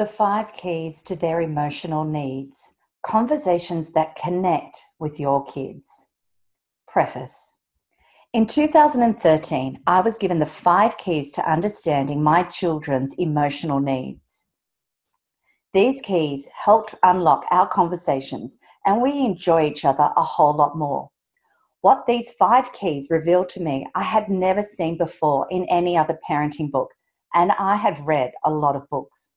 The five keys to their emotional needs. Conversations that connect with your kids. Preface In 2013, I was given the five keys to understanding my children's emotional needs. These keys helped unlock our conversations, and we enjoy each other a whole lot more. What these five keys revealed to me, I had never seen before in any other parenting book, and I have read a lot of books.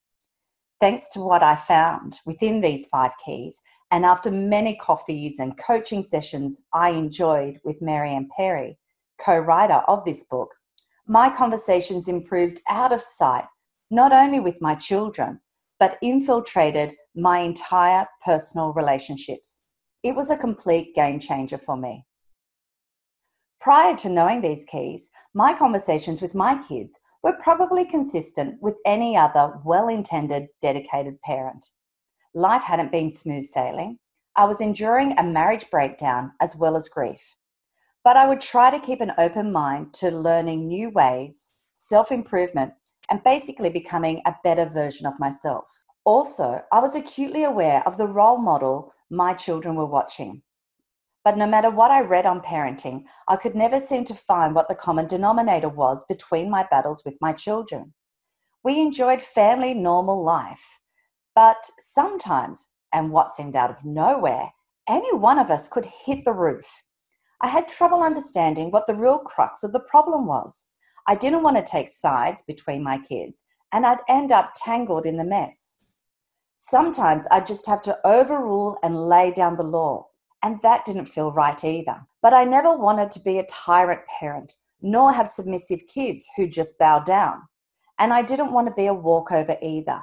Thanks to what I found within these five keys, and after many coffees and coaching sessions I enjoyed with Marianne Perry, co writer of this book, my conversations improved out of sight, not only with my children, but infiltrated my entire personal relationships. It was a complete game changer for me. Prior to knowing these keys, my conversations with my kids were probably consistent with any other well intended, dedicated parent. Life hadn't been smooth sailing. I was enduring a marriage breakdown as well as grief. But I would try to keep an open mind to learning new ways, self improvement, and basically becoming a better version of myself. Also, I was acutely aware of the role model my children were watching. But no matter what I read on parenting, I could never seem to find what the common denominator was between my battles with my children. We enjoyed family normal life, but sometimes, and what seemed out of nowhere, any one of us could hit the roof. I had trouble understanding what the real crux of the problem was. I didn't want to take sides between my kids, and I'd end up tangled in the mess. Sometimes I'd just have to overrule and lay down the law and that didn't feel right either. But I never wanted to be a tyrant parent, nor have submissive kids who just bow down. And I didn't want to be a walkover either.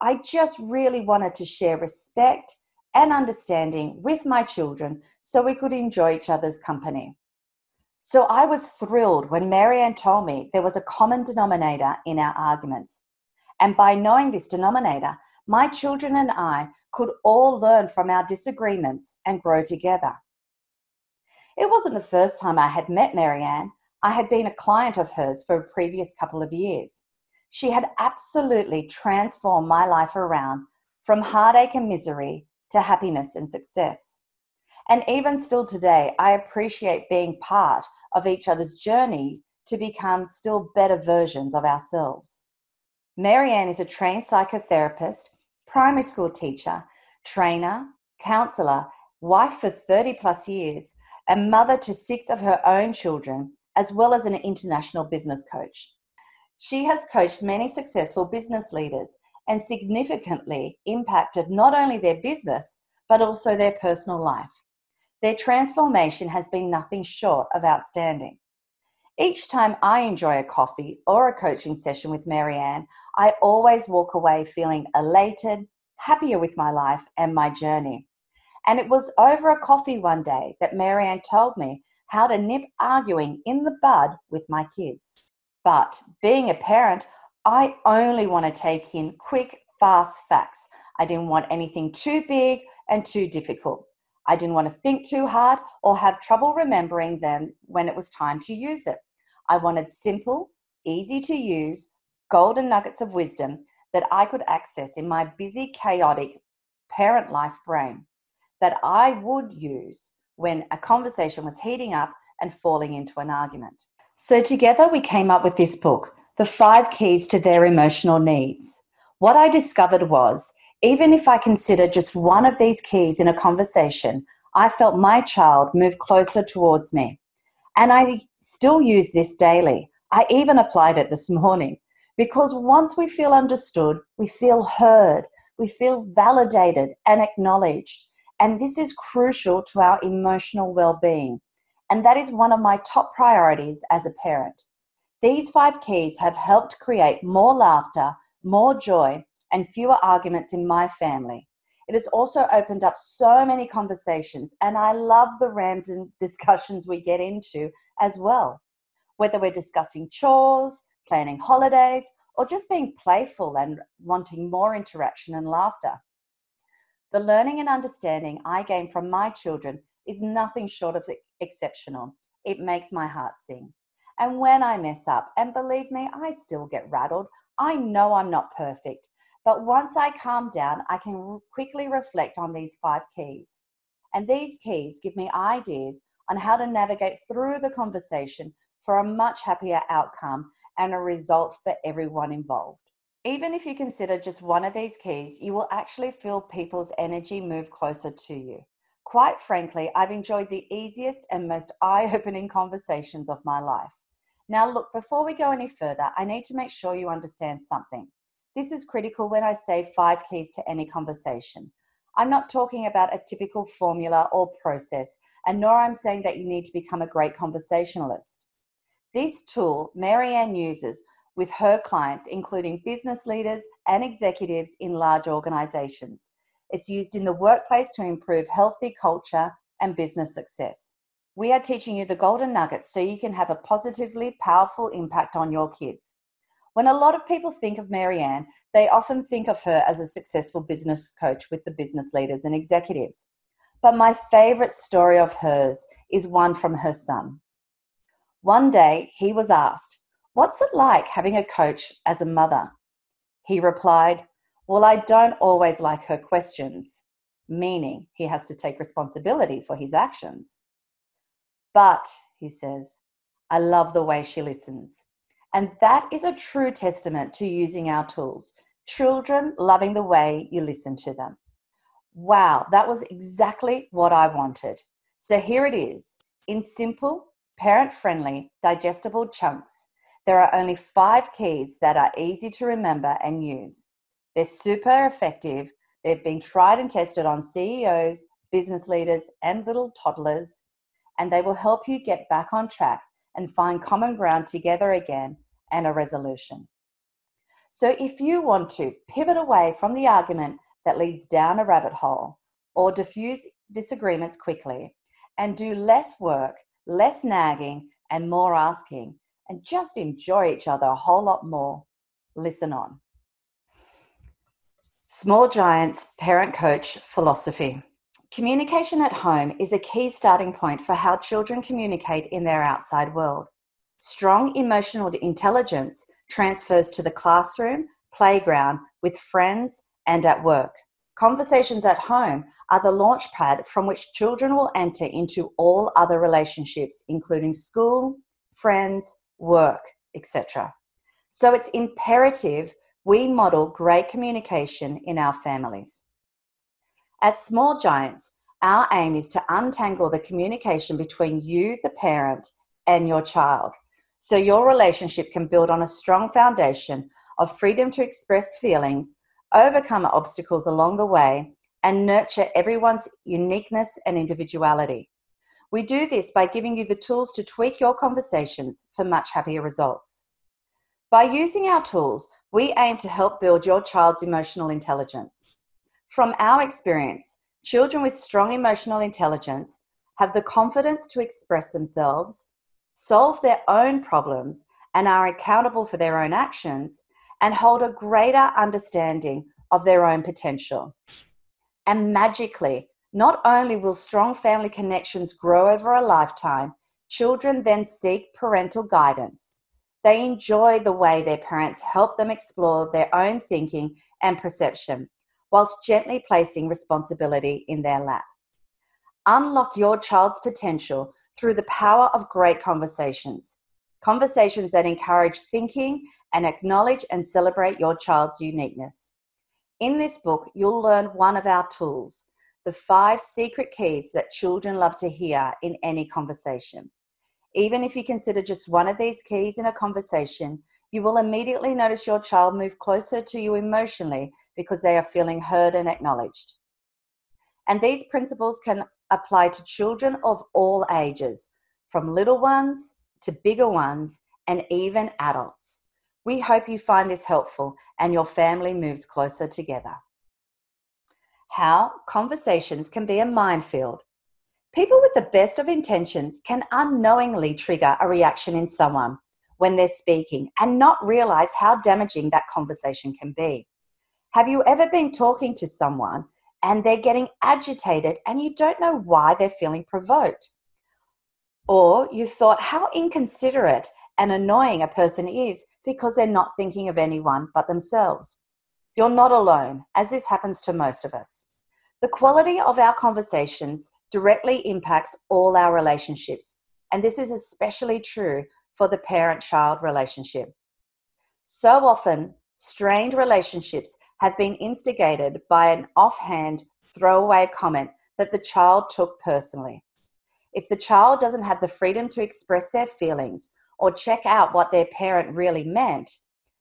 I just really wanted to share respect and understanding with my children so we could enjoy each other's company. So I was thrilled when Marianne told me there was a common denominator in our arguments. And by knowing this denominator, my children and I could all learn from our disagreements and grow together. It wasn't the first time I had met Marianne. I had been a client of hers for a previous couple of years. She had absolutely transformed my life around from heartache and misery to happiness and success. And even still today, I appreciate being part of each other's journey to become still better versions of ourselves. Marianne is a trained psychotherapist, primary school teacher, trainer, counselor, wife for 30 plus years, and mother to six of her own children, as well as an international business coach. She has coached many successful business leaders and significantly impacted not only their business, but also their personal life. Their transformation has been nothing short of outstanding. Each time I enjoy a coffee or a coaching session with Marianne, I always walk away feeling elated, happier with my life and my journey. And it was over a coffee one day that Marianne told me how to nip arguing in the bud with my kids. But being a parent, I only want to take in quick, fast facts. I didn't want anything too big and too difficult. I didn't want to think too hard or have trouble remembering them when it was time to use it. I wanted simple, easy to use, golden nuggets of wisdom that I could access in my busy, chaotic parent life brain that I would use when a conversation was heating up and falling into an argument. So, together we came up with this book, The Five Keys to Their Emotional Needs. What I discovered was even if I consider just one of these keys in a conversation, I felt my child move closer towards me. And I still use this daily. I even applied it this morning because once we feel understood, we feel heard, we feel validated and acknowledged. And this is crucial to our emotional well being. And that is one of my top priorities as a parent. These five keys have helped create more laughter, more joy, and fewer arguments in my family. It has also opened up so many conversations, and I love the random discussions we get into as well. Whether we're discussing chores, planning holidays, or just being playful and wanting more interaction and laughter. The learning and understanding I gain from my children is nothing short of exceptional. It makes my heart sing. And when I mess up, and believe me, I still get rattled, I know I'm not perfect, But once I calm down, I can quickly reflect on these five keys. And these keys give me ideas on how to navigate through the conversation for a much happier outcome and a result for everyone involved. Even if you consider just one of these keys, you will actually feel people's energy move closer to you. Quite frankly, I've enjoyed the easiest and most eye opening conversations of my life. Now, look, before we go any further, I need to make sure you understand something. This is critical when I say five keys to any conversation. I'm not talking about a typical formula or process, and nor I'm saying that you need to become a great conversationalist. This tool Marianne uses with her clients, including business leaders and executives in large organizations. It's used in the workplace to improve healthy culture and business success. We are teaching you the golden nuggets so you can have a positively powerful impact on your kids. When a lot of people think of Marianne, they often think of her as a successful business coach with the business leaders and executives. But my favorite story of hers is one from her son. One day he was asked, What's it like having a coach as a mother? He replied, Well, I don't always like her questions, meaning he has to take responsibility for his actions. But, he says, I love the way she listens. And that is a true testament to using our tools. Children loving the way you listen to them. Wow, that was exactly what I wanted. So here it is in simple, parent friendly, digestible chunks. There are only five keys that are easy to remember and use. They're super effective. They've been tried and tested on CEOs, business leaders, and little toddlers, and they will help you get back on track and find common ground together again and a resolution. So, if you want to pivot away from the argument that leads down a rabbit hole or diffuse disagreements quickly and do less work, less nagging, and more asking, and just enjoy each other a whole lot more, listen on. Small Giants Parent Coach Philosophy. Communication at home is a key starting point for how children communicate in their outside world. Strong emotional intelligence transfers to the classroom, playground, with friends, and at work. Conversations at home are the launch pad from which children will enter into all other relationships, including school, friends, work, etc. So it's imperative we model great communication in our families. At Small Giants, our aim is to untangle the communication between you, the parent, and your child so your relationship can build on a strong foundation of freedom to express feelings, overcome obstacles along the way, and nurture everyone's uniqueness and individuality. We do this by giving you the tools to tweak your conversations for much happier results. By using our tools, we aim to help build your child's emotional intelligence. From our experience, children with strong emotional intelligence have the confidence to express themselves, solve their own problems and are accountable for their own actions, and hold a greater understanding of their own potential. And magically, not only will strong family connections grow over a lifetime, children then seek parental guidance. They enjoy the way their parents help them explore their own thinking and perception, whilst gently placing responsibility in their lap. Unlock your child's potential through the power of great conversations. Conversations that encourage thinking and acknowledge and celebrate your child's uniqueness. In this book, you'll learn one of our tools the five secret keys that children love to hear in any conversation. Even if you consider just one of these keys in a conversation, you will immediately notice your child move closer to you emotionally because they are feeling heard and acknowledged. And these principles can apply to children of all ages, from little ones to bigger ones, and even adults. We hope you find this helpful and your family moves closer together. How conversations can be a minefield. People with the best of intentions can unknowingly trigger a reaction in someone when they're speaking and not realize how damaging that conversation can be. Have you ever been talking to someone and they're getting agitated and you don't know why they're feeling provoked. Or you thought how inconsiderate and annoying a person is because they're not thinking of anyone but themselves. You're not alone, as this happens to most of us. The quality of our conversations directly impacts all our relationships, and this is especially true for the parent child relationship. So often, strained relationships have been instigated by an offhand, throwaway comment that the child took personally. If the child doesn't have the freedom to express their feelings or check out what their parent really meant,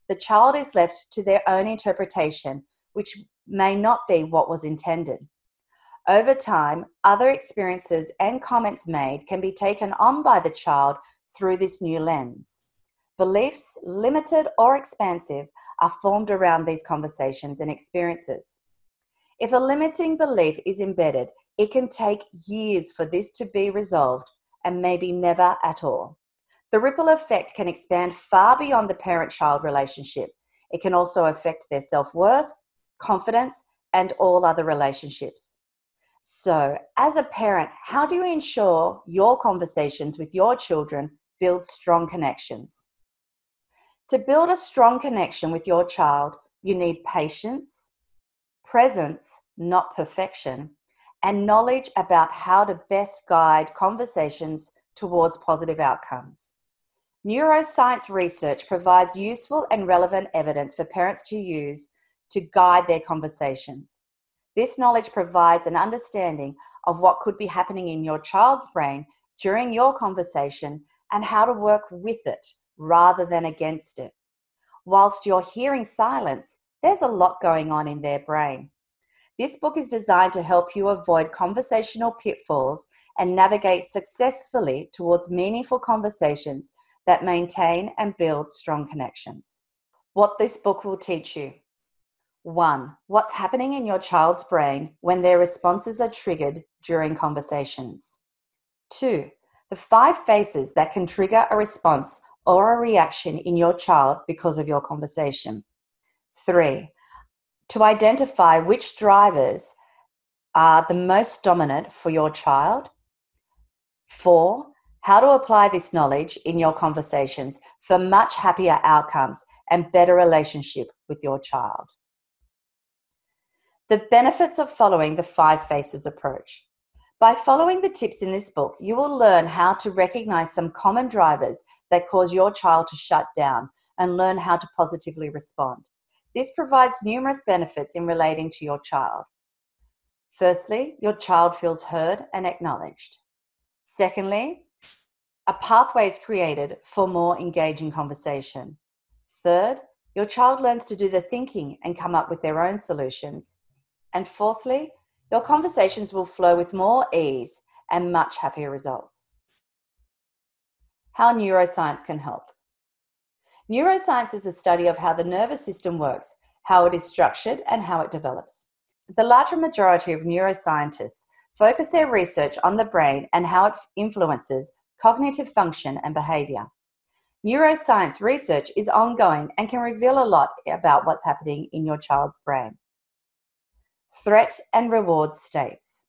the child is left to their own interpretation, which may not be what was intended. Over time, other experiences and comments made can be taken on by the child through this new lens. Beliefs, limited or expansive, are formed around these conversations and experiences. If a limiting belief is embedded, it can take years for this to be resolved and maybe never at all. The ripple effect can expand far beyond the parent child relationship. It can also affect their self worth, confidence, and all other relationships. So, as a parent, how do you ensure your conversations with your children build strong connections? To build a strong connection with your child, you need patience, presence, not perfection, and knowledge about how to best guide conversations towards positive outcomes. Neuroscience research provides useful and relevant evidence for parents to use to guide their conversations. This knowledge provides an understanding of what could be happening in your child's brain during your conversation and how to work with it rather than against it. Whilst you're hearing silence, there's a lot going on in their brain. This book is designed to help you avoid conversational pitfalls and navigate successfully towards meaningful conversations that maintain and build strong connections. What this book will teach you. One, what's happening in your child's brain when their responses are triggered during conversations. Two, the five faces that can trigger a response or a reaction in your child because of your conversation. Three, to identify which drivers are the most dominant for your child. Four, how to apply this knowledge in your conversations for much happier outcomes and better relationship with your child. The benefits of following the five faces approach. By following the tips in this book, you will learn how to recognize some common drivers that cause your child to shut down and learn how to positively respond. This provides numerous benefits in relating to your child. Firstly, your child feels heard and acknowledged. Secondly, a pathway is created for more engaging conversation. Third, your child learns to do the thinking and come up with their own solutions. And fourthly, your conversations will flow with more ease and much happier results. How neuroscience can help. Neuroscience is the study of how the nervous system works, how it is structured, and how it develops. The larger majority of neuroscientists focus their research on the brain and how it influences cognitive function, and behavior. Neuroscience research is ongoing and can reveal a lot about what's happening in your child's brain. Threat and reward states.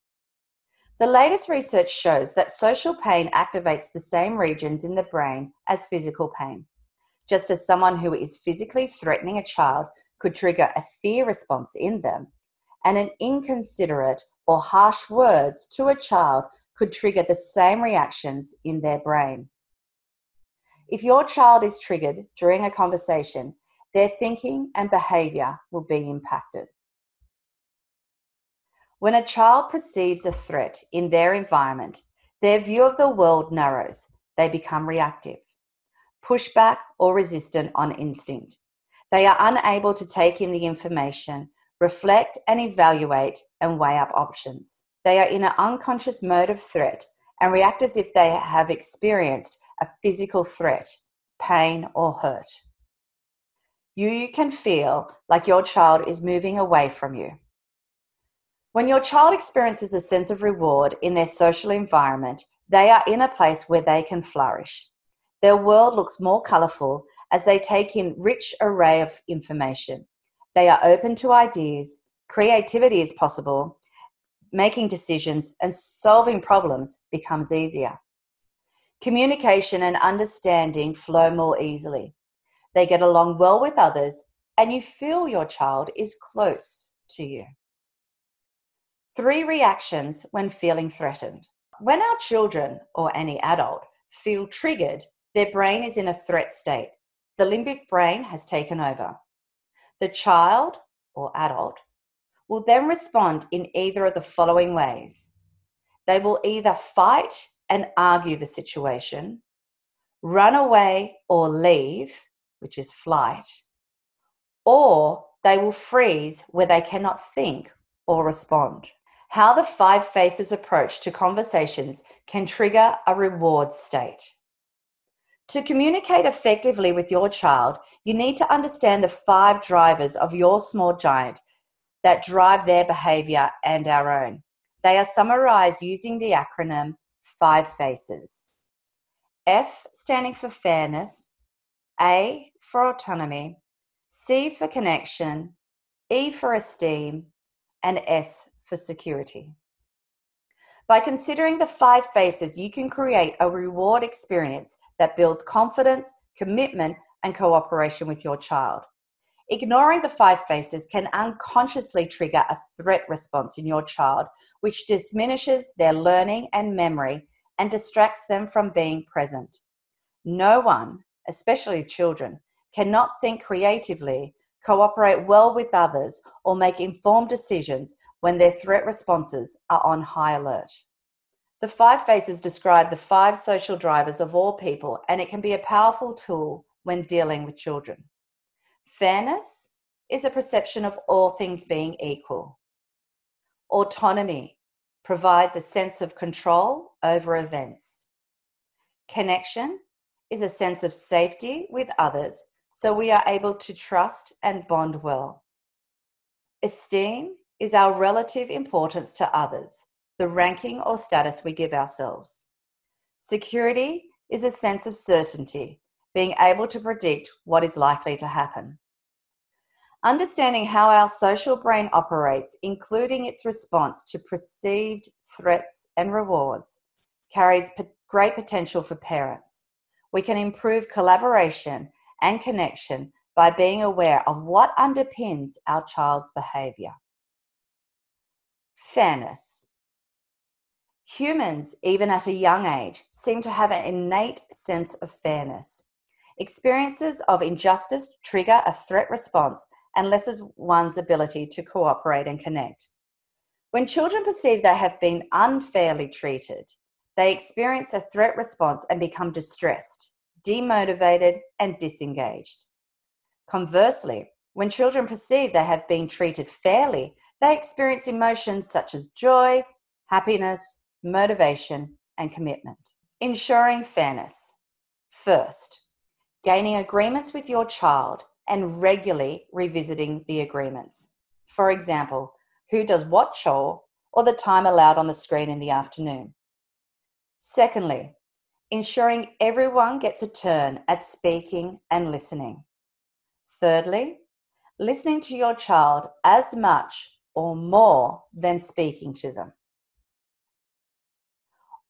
The latest research shows that social pain activates the same regions in the brain as physical pain. Just as someone who is physically threatening a child could trigger a fear response in them, and an inconsiderate or harsh words to a child could trigger the same reactions in their brain. If your child is triggered during a conversation, their thinking and behavior will be impacted. When a child perceives a threat in their environment, their view of the world narrows. They become reactive, pushback, or resistant on instinct. They are unable to take in the information, reflect and evaluate, and weigh up options. They are in an unconscious mode of threat and react as if they have experienced a physical threat, pain, or hurt. You can feel like your child is moving away from you. When your child experiences a sense of reward in their social environment, they are in a place where they can flourish. Their world looks more colourful as they take in rich array of information. They are open to ideas, creativity is possible, making decisions, and solving problems becomes easier. Communication and understanding flow more easily. They get along well with others and you feel your child is close to you. Three reactions when feeling threatened. When our children or any adult feel triggered, their brain is in a threat state. The limbic brain has taken over. The child or adult will then respond in either of the following ways. They will either fight and argue the situation, run away or leave, which is flight, or they will freeze where they cannot think or respond. How the five faces approach to conversations can trigger a reward state. To communicate effectively with your child, you need to understand the five drivers of your small giant that drive their behavior and our own. They are summarized using the acronym FIVE FACES. F standing for fairness, A for autonomy, C for connection, E for esteem, and S for security. By considering the five faces, you can create a reward experience that builds confidence, commitment, and cooperation with your child. Ignoring the five faces can unconsciously trigger a threat response in your child, which diminishes their learning and memory and distracts them from being present. No one, especially children, cannot think creatively, cooperate well with others, or make informed decisions when their threat responses are on high alert. The five faces describe the five social drivers of all people, and it can be a powerful tool when dealing with children. Fairness is a perception of all things being equal. Autonomy provides a sense of control over events. Connection is a sense of safety with others, so we are able to trust and bond well. Esteem is our relative importance to others, the ranking or status we give ourselves. Security is a sense of certainty, being able to predict what is likely to happen. Understanding how our social brain operates, including its response to perceived threats and rewards, carries great potential for parents. We can improve collaboration and connection by being aware of what underpins our child's behavior. Fairness. Humans, even at a young age, seem to have an innate sense of fairness. Experiences of injustice trigger a threat response and lessens one's ability to cooperate and connect. When children perceive they have been unfairly treated, they experience a threat response and become distressed, demotivated, and disengaged. Conversely, when children perceive they have been treated fairly, they experience emotions such as joy, happiness, motivation, and commitment. Ensuring fairness. First, gaining agreements with your child and regularly revisiting the agreements. For example, who does what chore or the time allowed on the screen in the afternoon. Secondly, ensuring everyone gets a turn at speaking and listening. Thirdly, listening to your child as much or more than speaking to them.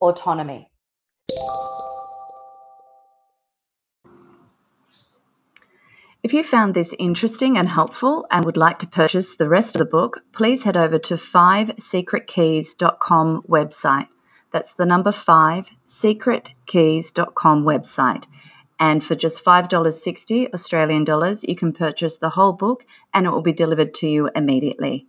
Autonomy. If you found this interesting and helpful and would like to purchase the rest of the book, please head over to 5secretkeys.com website. That's the number 5 secretkeys.com website. And for just $5.60 Australian dollars, you can purchase the whole book and it will be delivered to you immediately.